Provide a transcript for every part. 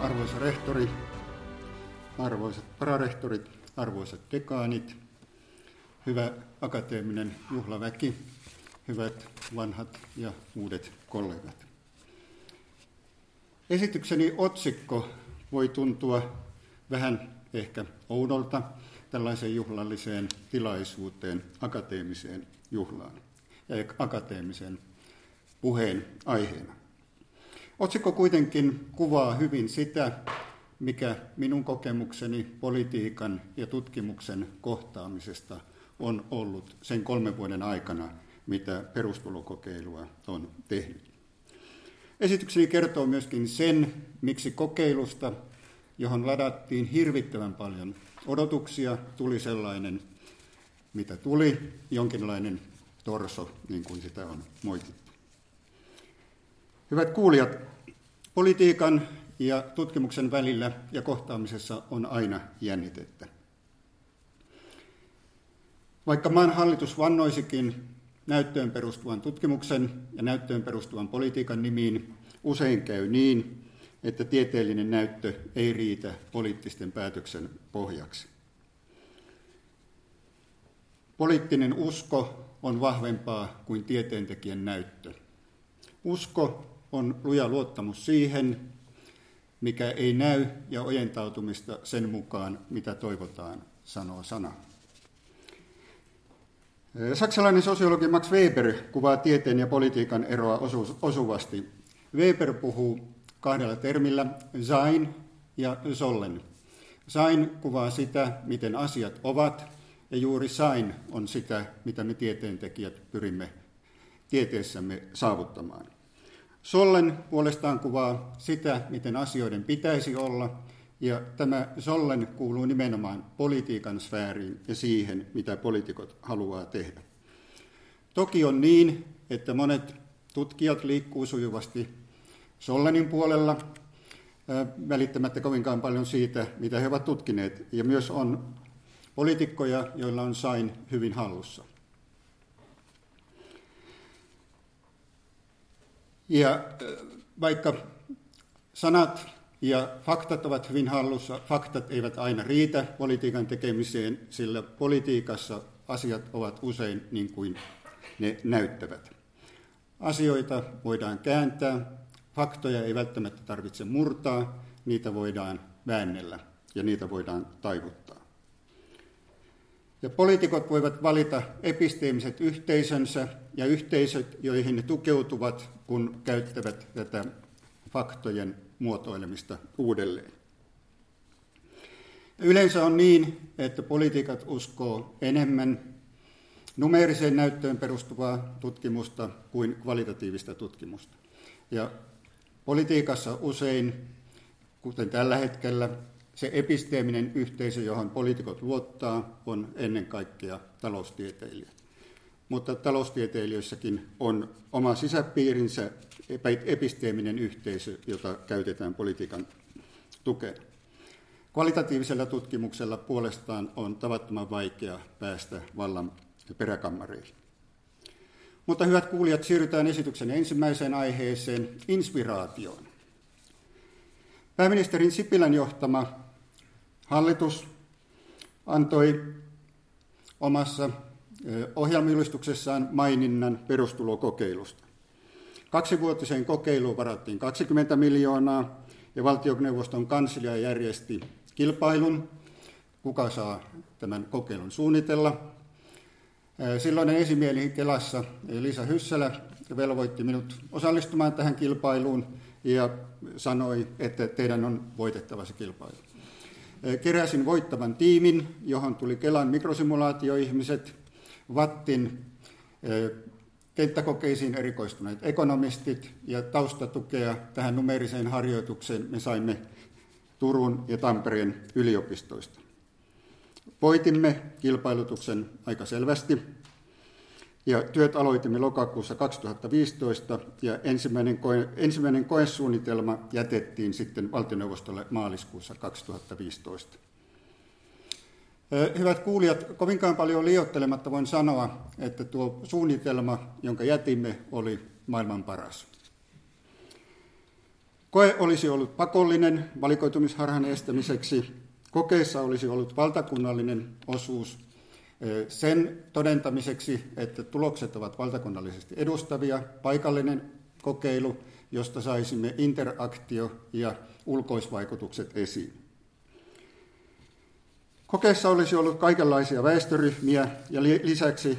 arvoisa rehtori, arvoisat pararehtorit, arvoisat dekaanit, hyvä akateeminen juhlaväki, hyvät vanhat ja uudet kollegat. Esitykseni otsikko voi tuntua vähän ehkä oudolta tällaiseen juhlalliseen tilaisuuteen, akateemiseen juhlaan ja akateemisen puheen aiheena. Otsikko kuitenkin kuvaa hyvin sitä, mikä minun kokemukseni politiikan ja tutkimuksen kohtaamisesta on ollut sen kolmen vuoden aikana, mitä perustulokokeilua on tehnyt. Esitykseni kertoo myöskin sen, miksi kokeilusta, johon ladattiin hirvittävän paljon odotuksia, tuli sellainen, mitä tuli, jonkinlainen torso, niin kuin sitä on moitittu. Hyvät kuulijat, politiikan ja tutkimuksen välillä ja kohtaamisessa on aina jännitettä. Vaikka maan hallitus vannoisikin näyttöön perustuvan tutkimuksen ja näyttöön perustuvan politiikan nimiin, usein käy niin, että tieteellinen näyttö ei riitä poliittisten päätöksen pohjaksi. Poliittinen usko on vahvempaa kuin tieteentekijän näyttö. Usko on luja luottamus siihen, mikä ei näy, ja ojentautumista sen mukaan, mitä toivotaan, sanoo sana. Saksalainen sosiologi Max Weber kuvaa tieteen ja politiikan eroa osuvasti. Weber puhuu kahdella termillä, sein ja sollen. Sein kuvaa sitä, miten asiat ovat, ja juuri sein on sitä, mitä me tieteentekijät pyrimme tieteessämme saavuttamaan. Sollen puolestaan kuvaa sitä, miten asioiden pitäisi olla, ja tämä Sollen kuuluu nimenomaan politiikan sfääriin ja siihen, mitä poliitikot haluaa tehdä. Toki on niin, että monet tutkijat liikkuu sujuvasti Sollenin puolella, välittämättä kovinkaan paljon siitä, mitä he ovat tutkineet. Ja myös on poliitikkoja, joilla on sain hyvin hallussa. Ja vaikka sanat ja faktat ovat hyvin hallussa, faktat eivät aina riitä politiikan tekemiseen, sillä politiikassa asiat ovat usein niin kuin ne näyttävät. Asioita voidaan kääntää, faktoja ei välttämättä tarvitse murtaa, niitä voidaan väännellä ja niitä voidaan taivuttaa. Ja poliitikot voivat valita episteemiset yhteisönsä ja yhteisöt, joihin ne tukeutuvat, kun käyttävät tätä faktojen muotoilemista uudelleen. Yleensä on niin, että poliitikat uskoo enemmän numeeriseen näyttöön perustuvaa tutkimusta kuin kvalitatiivista tutkimusta. Ja politiikassa usein, kuten tällä hetkellä, se episteeminen yhteisö, johon poliitikot luottaa, on ennen kaikkea taloustieteilijät. Mutta taloustieteilijöissäkin on oma sisäpiirinsä, episteeminen yhteisö, jota käytetään politiikan tukeen. Kvalitatiivisella tutkimuksella puolestaan on tavattoman vaikea päästä vallan peräkammareihin. Mutta hyvät kuulijat, siirrytään esityksen ensimmäiseen aiheeseen, inspiraatioon. Pääministerin Sipilän johtama hallitus antoi omassa ohjelmilustuksessaan maininnan perustulokokeilusta. Kaksivuotiseen kokeiluun varattiin 20 miljoonaa ja valtioneuvoston kanslia järjesti kilpailun, kuka saa tämän kokeilun suunnitella. Silloinen esimieli Kelassa Lisa Hyssälä velvoitti minut osallistumaan tähän kilpailuun ja sanoi, että teidän on voitettava se kilpailu. Keräsin voittavan tiimin, johon tuli Kelan mikrosimulaatioihmiset, Vattin kenttäkokeisiin erikoistuneet ekonomistit ja taustatukea tähän numeriseen harjoitukseen me saimme Turun ja Tampereen yliopistoista. Voitimme kilpailutuksen aika selvästi ja työt aloitimme lokakuussa 2015 ja ensimmäinen, koe, ensimmäinen koesuunnitelma jätettiin sitten valtioneuvostolle maaliskuussa 2015. Hyvät kuulijat, kovinkaan paljon liioittelematta voin sanoa, että tuo suunnitelma, jonka jätimme, oli maailman paras. Koe olisi ollut pakollinen valikoitumisharhan estämiseksi. Kokeessa olisi ollut valtakunnallinen osuus sen todentamiseksi, että tulokset ovat valtakunnallisesti edustavia, paikallinen kokeilu, josta saisimme interaktio- ja ulkoisvaikutukset esiin. Kokeessa olisi ollut kaikenlaisia väestöryhmiä ja lisäksi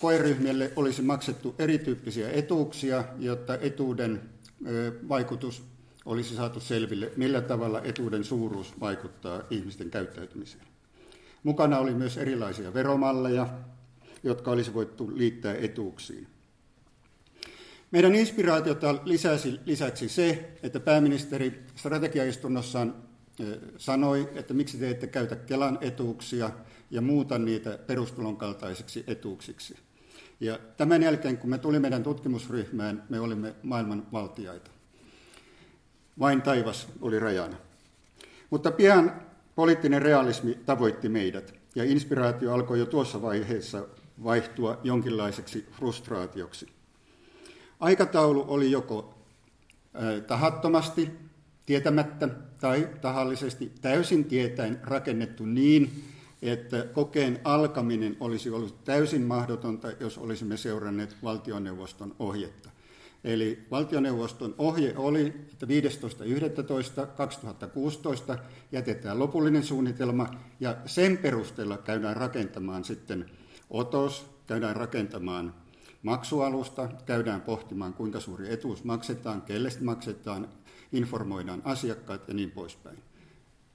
koeryhmille olisi maksettu erityyppisiä etuuksia, jotta etuuden vaikutus olisi saatu selville, millä tavalla etuuden suuruus vaikuttaa ihmisten käyttäytymiseen. Mukana oli myös erilaisia veromalleja, jotka olisi voitu liittää etuuksiin. Meidän inspiraatiota lisäsi lisäksi se, että pääministeri strategiaistunnossaan sanoi, että miksi te ette käytä Kelan etuuksia ja muuta niitä perustulon kaltaisiksi etuuksiksi. Ja tämän jälkeen, kun me tuli meidän tutkimusryhmään, me olimme maailman valtiaita. Vain taivas oli rajana. Mutta pian poliittinen realismi tavoitti meidät, ja inspiraatio alkoi jo tuossa vaiheessa vaihtua jonkinlaiseksi frustraatioksi. Aikataulu oli joko tahattomasti, tietämättä tai tahallisesti täysin tietäen rakennettu niin, että kokeen alkaminen olisi ollut täysin mahdotonta, jos olisimme seuranneet valtioneuvoston ohjetta. Eli valtioneuvoston ohje oli, että 15.11.2016 jätetään lopullinen suunnitelma ja sen perusteella käydään rakentamaan sitten otos, käydään rakentamaan maksualusta, käydään pohtimaan kuinka suuri etuus maksetaan, kelle maksetaan, informoidaan asiakkaat ja niin poispäin.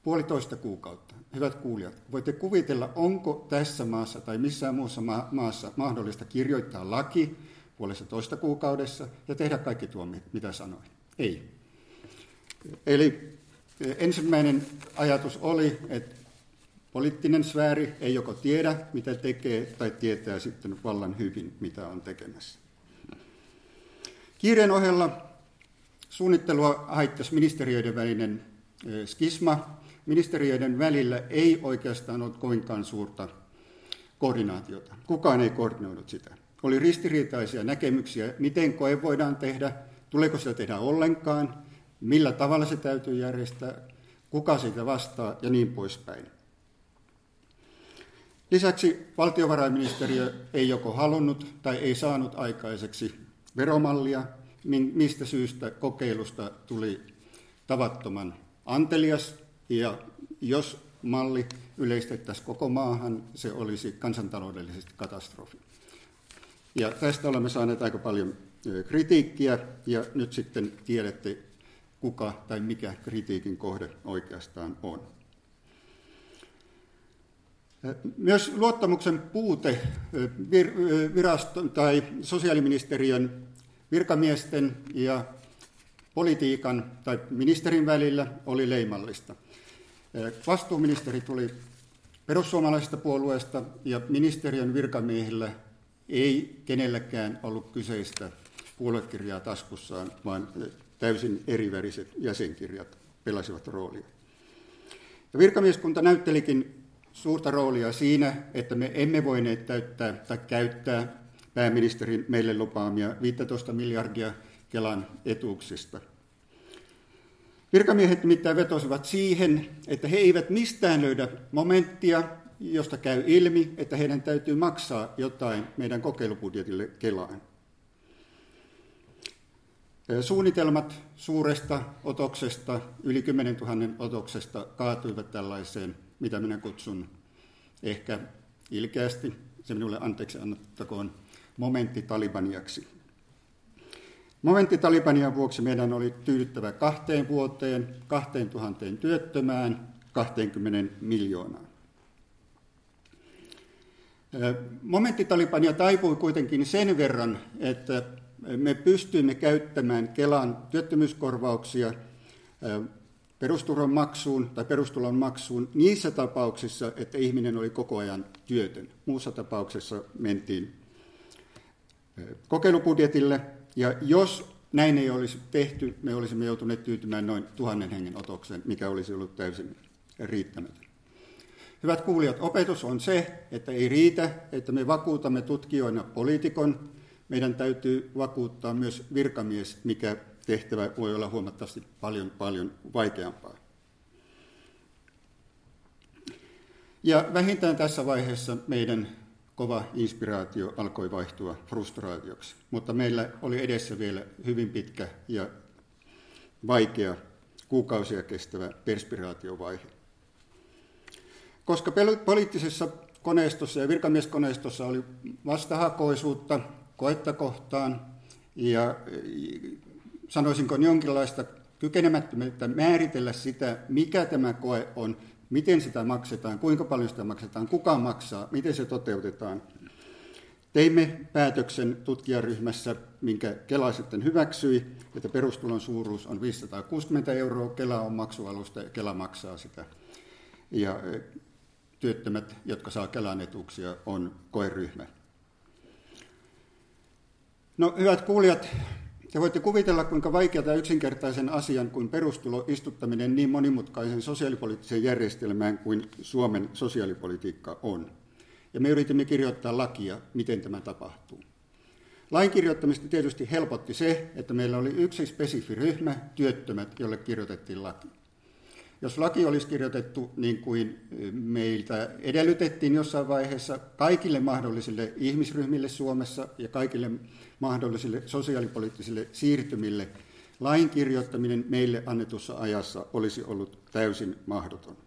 Puolitoista kuukautta. Hyvät kuulijat, voitte kuvitella, onko tässä maassa tai missään muussa maassa mahdollista kirjoittaa laki puolessa toista kuukaudessa ja tehdä kaikki tuo, mitä sanoin. Ei. Eli eh, ensimmäinen ajatus oli, että poliittinen sfääri ei joko tiedä, mitä tekee, tai tietää sitten vallan hyvin, mitä on tekemässä. Kiireen ohella suunnittelua haittasi ministeriöiden välinen eh, skisma, ministeriöiden välillä ei oikeastaan ollut kovinkaan suurta koordinaatiota. Kukaan ei koordinoinut sitä. Oli ristiriitaisia näkemyksiä, miten koe voidaan tehdä, tuleeko sitä tehdä ollenkaan, millä tavalla se täytyy järjestää, kuka siitä vastaa ja niin poispäin. Lisäksi valtiovarainministeriö ei joko halunnut tai ei saanut aikaiseksi veromallia, mistä syystä kokeilusta tuli tavattoman antelias ja jos malli yleistettäisiin koko maahan, se olisi kansantaloudellisesti katastrofi. Ja tästä olemme saaneet aika paljon kritiikkiä, ja nyt sitten tiedätte, kuka tai mikä kritiikin kohde oikeastaan on. Myös luottamuksen puute viraston tai sosiaaliministeriön virkamiesten ja politiikan tai ministerin välillä oli leimallista. Vastuuministeri tuli perussuomalaisesta puolueesta ja ministeriön virkamiehillä ei kenelläkään ollut kyseistä puoluekirjaa taskussaan, vaan täysin eriväriset jäsenkirjat pelasivat roolia. Ja virkamieskunta näyttelikin suurta roolia siinä, että me emme voineet täyttää tai käyttää pääministerin meille lupaamia 15 miljardia Kelan etuuksista – Virkamiehet nimittäin vetosivat siihen, että he eivät mistään löydä momenttia, josta käy ilmi, että heidän täytyy maksaa jotain meidän kokeilubudjetille Kelaan. Suunnitelmat suuresta otoksesta, yli 10 000 otoksesta, kaatuivat tällaiseen, mitä minä kutsun ehkä ilkeästi, se minulle anteeksi annettakoon, momentti talibaniaksi. Momentti Talibanian vuoksi meidän oli tyydyttävä kahteen vuoteen, kahteen tuhanteen työttömään, 20 miljoonaan. Momentti Talibania taipui kuitenkin sen verran, että me pystyimme käyttämään Kelan työttömyyskorvauksia perusturvan maksuun tai perustulon maksuun niissä tapauksissa, että ihminen oli koko ajan työtön. Muussa tapauksessa mentiin kokeilubudjetille ja jos näin ei olisi tehty, me olisimme joutuneet tyytymään noin tuhannen hengen otokseen, mikä olisi ollut täysin riittämätön. Hyvät kuulijat, opetus on se, että ei riitä, että me vakuutamme tutkijoina poliitikon. Meidän täytyy vakuuttaa myös virkamies, mikä tehtävä voi olla huomattavasti paljon, paljon vaikeampaa. Ja vähintään tässä vaiheessa meidän kova inspiraatio alkoi vaihtua frustraatioksi, mutta meillä oli edessä vielä hyvin pitkä ja vaikea kuukausia kestävä perspiraatiovaihe. Koska poliittisessa koneistossa ja virkamieskoneistossa oli vastahakoisuutta koetta kohtaan ja sanoisinko jonkinlaista kykenemättömyyttä määritellä sitä, mikä tämä koe on, miten sitä maksetaan, kuinka paljon sitä maksetaan, kuka maksaa, miten se toteutetaan. Teimme päätöksen tutkijaryhmässä, minkä Kela sitten hyväksyi, että perustulon suuruus on 560 euroa, Kela on maksualusta ja Kela maksaa sitä. Ja työttömät, jotka saa Kelan etuuksia, on koeryhmä. No hyvät kuulijat, te voitte kuvitella, kuinka vaikeata yksinkertaisen asian kuin perustulo istuttaminen niin monimutkaisen sosiaalipoliittiseen järjestelmään kuin Suomen sosiaalipolitiikka on. Ja me yritimme kirjoittaa lakia, miten tämä tapahtuu. Lain kirjoittamista tietysti helpotti se, että meillä oli yksi spesifi ryhmä, työttömät, jolle kirjoitettiin laki. Jos laki olisi kirjoitettu niin kuin meiltä edellytettiin jossain vaiheessa kaikille mahdollisille ihmisryhmille Suomessa ja kaikille mahdollisille sosiaalipoliittisille siirtymille, lain kirjoittaminen meille annetussa ajassa olisi ollut täysin mahdoton.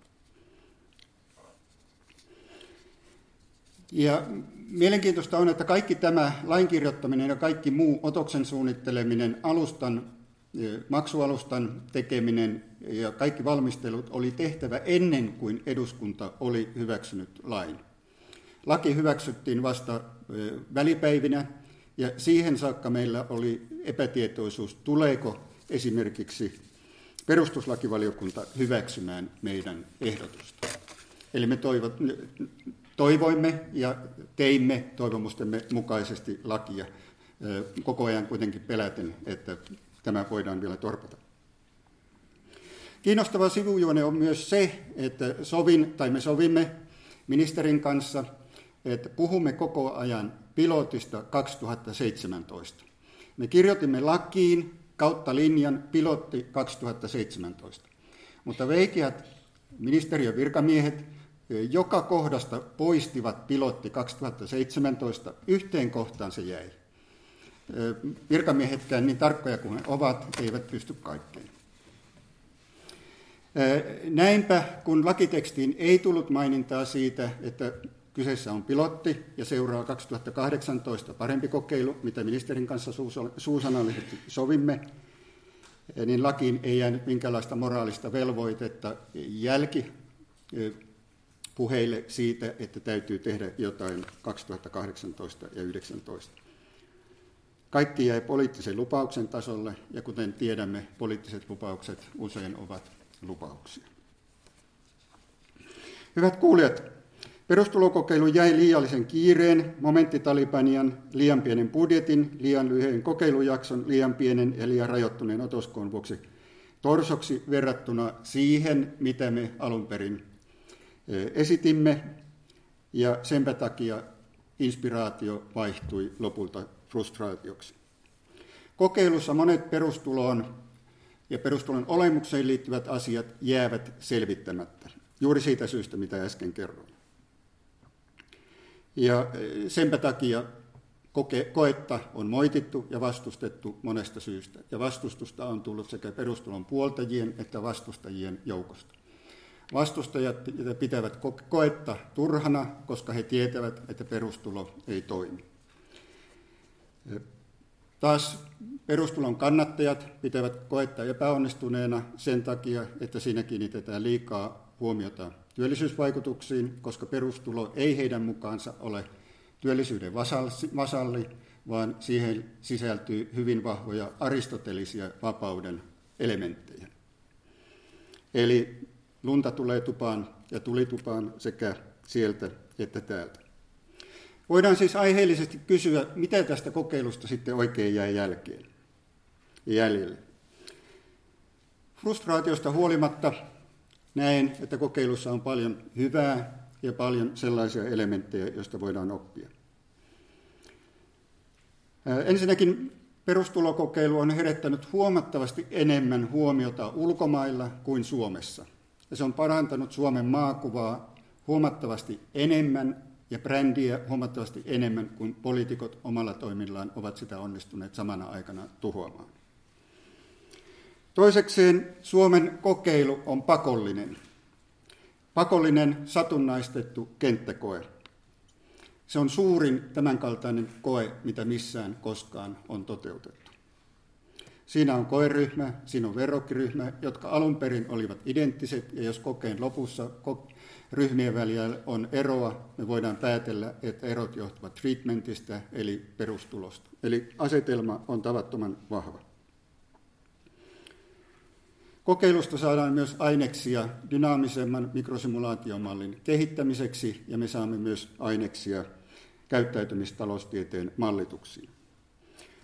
Ja mielenkiintoista on, että kaikki tämä lain kirjoittaminen ja kaikki muu otoksen suunnitteleminen, alustan, maksualustan tekeminen ja kaikki valmistelut oli tehtävä ennen kuin eduskunta oli hyväksynyt lain. Laki hyväksyttiin vasta välipäivinä ja siihen saakka meillä oli epätietoisuus, tuleeko esimerkiksi perustuslakivaliokunta hyväksymään meidän ehdotusta. Eli me toivo, toivoimme ja teimme toivomustemme mukaisesti lakia, koko ajan kuitenkin peläten, että tämä voidaan vielä torpata. Kiinnostava sivujuone on myös se, että sovin, tai me sovimme ministerin kanssa, että puhumme koko ajan pilotista 2017. Me kirjoitimme lakiin kautta linjan pilotti 2017. Mutta veikeät ministeriön virkamiehet joka kohdasta poistivat pilotti 2017. Yhteen kohtaan se jäi. Virkamiehetkään niin tarkkoja kuin he ovat, eivät pysty kaikkeen. Näinpä, kun lakitekstiin ei tullut mainintaa siitä, että Kyseessä on pilotti ja seuraa 2018 parempi kokeilu, mitä ministerin kanssa suusanallisesti sovimme, niin lakiin ei jäänyt minkäänlaista moraalista velvoitetta jälki puheille siitä, että täytyy tehdä jotain 2018 ja 2019. Kaikki jäi poliittisen lupauksen tasolle, ja kuten tiedämme, poliittiset lupaukset usein ovat lupauksia. Hyvät kuulijat, Perustulokokeilu jäi liiallisen kiireen, momenttitalipanian, liian pienen budjetin, liian lyhyen kokeilujakson, liian pienen ja liian rajoittuneen otoskoon vuoksi torsoksi verrattuna siihen, mitä me alun perin e, esitimme, ja senpä takia inspiraatio vaihtui lopulta frustraatioksi. Kokeilussa monet perustuloon ja perustulon olemukseen liittyvät asiat jäävät selvittämättä, juuri siitä syystä, mitä äsken kerroin. Ja e, senpä takia koke, koetta on moitittu ja vastustettu monesta syystä. Ja vastustusta on tullut sekä perustulon puoltajien että vastustajien joukosta. Vastustajat pitävät koetta turhana, koska he tietävät, että perustulo ei toimi. Taas perustulon kannattajat pitävät koetta epäonnistuneena sen takia, että siinä kiinnitetään liikaa huomiota työllisyysvaikutuksiin, koska perustulo ei heidän mukaansa ole työllisyyden vasalli, vaan siihen sisältyy hyvin vahvoja aristotelisia vapauden elementtejä. Eli lunta tulee tupaan ja tuli tupaan sekä sieltä että täältä. Voidaan siis aiheellisesti kysyä, mitä tästä kokeilusta sitten oikein jäi jälkeen jäljelle. Frustraatiosta huolimatta Näen, että kokeilussa on paljon hyvää ja paljon sellaisia elementtejä, joista voidaan oppia. Ensinnäkin Perustulokokeilu on herättänyt huomattavasti enemmän huomiota ulkomailla kuin Suomessa. Ja se on parantanut Suomen maakuvaa huomattavasti enemmän ja brändiä huomattavasti enemmän kuin poliitikot omalla toimillaan ovat sitä onnistuneet samana aikana tuhoamaan. Toisekseen Suomen kokeilu on pakollinen. Pakollinen satunnaistettu kenttäkoe. Se on suurin tämänkaltainen koe, mitä missään koskaan on toteutettu. Siinä on koeryhmä, siinä on verrokkiryhmä, jotka alun perin olivat identtiset, ja jos kokeen lopussa ryhmien välillä on eroa, me voidaan päätellä, että erot johtuvat treatmentistä, eli perustulosta. Eli asetelma on tavattoman vahva. Kokeilusta saadaan myös aineksia dynaamisemman mikrosimulaatiomallin kehittämiseksi, ja me saamme myös aineksia käyttäytymistaloustieteen mallituksiin.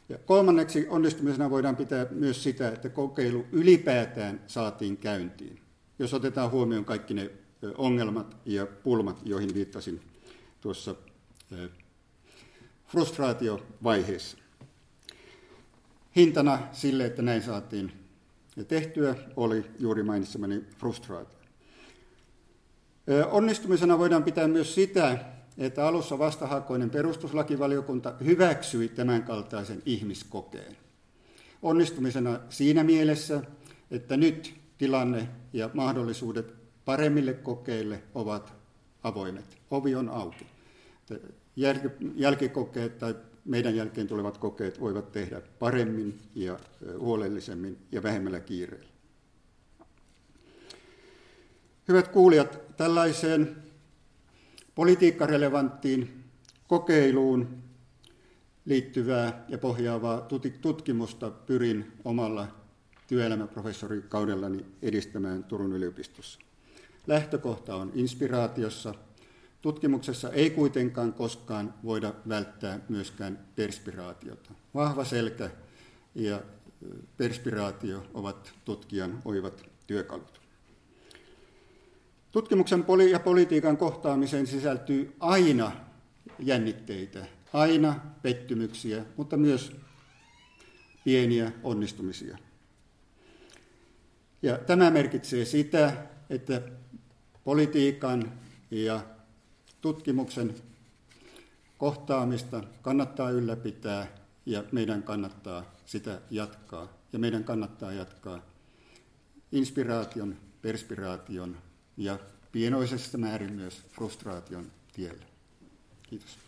Ja kolmanneksi onnistumisena voidaan pitää myös sitä, että kokeilu ylipäätään saatiin käyntiin, jos otetaan huomioon kaikki ne ongelmat ja pulmat, joihin viittasin tuossa frustraatiovaiheessa. Hintana sille, että näin saatiin tehtyä, oli juuri mainitsemani frustraatio. Onnistumisena voidaan pitää myös sitä, että alussa vastahakoinen perustuslakivaliokunta hyväksyi tämänkaltaisen ihmiskokeen. Onnistumisena siinä mielessä, että nyt tilanne ja mahdollisuudet paremmille kokeille ovat avoimet. Ovi on auki. Jälkikokeet tai meidän jälkeen tulevat kokeet voivat tehdä paremmin ja huolellisemmin ja vähemmällä kiireellä. Hyvät kuulijat, tällaiseen politiikkarelevanttiin kokeiluun liittyvää ja pohjaavaa tutkimusta pyrin omalla työelämäprofessorikaudellani edistämään Turun yliopistossa. Lähtökohta on inspiraatiossa. Tutkimuksessa ei kuitenkaan koskaan voida välttää myöskään perspiraatiota. Vahva selkä ja perspiraatio ovat tutkijan oivat työkalut. Tutkimuksen ja politiikan kohtaamiseen sisältyy aina jännitteitä, aina pettymyksiä, mutta myös pieniä onnistumisia. Ja tämä merkitsee sitä, että politiikan ja tutkimuksen kohtaamista kannattaa ylläpitää ja meidän kannattaa sitä jatkaa. Ja meidän kannattaa jatkaa inspiraation, perspiraation ja pienoisesta määrin myös frustraation tiellä. Kiitos.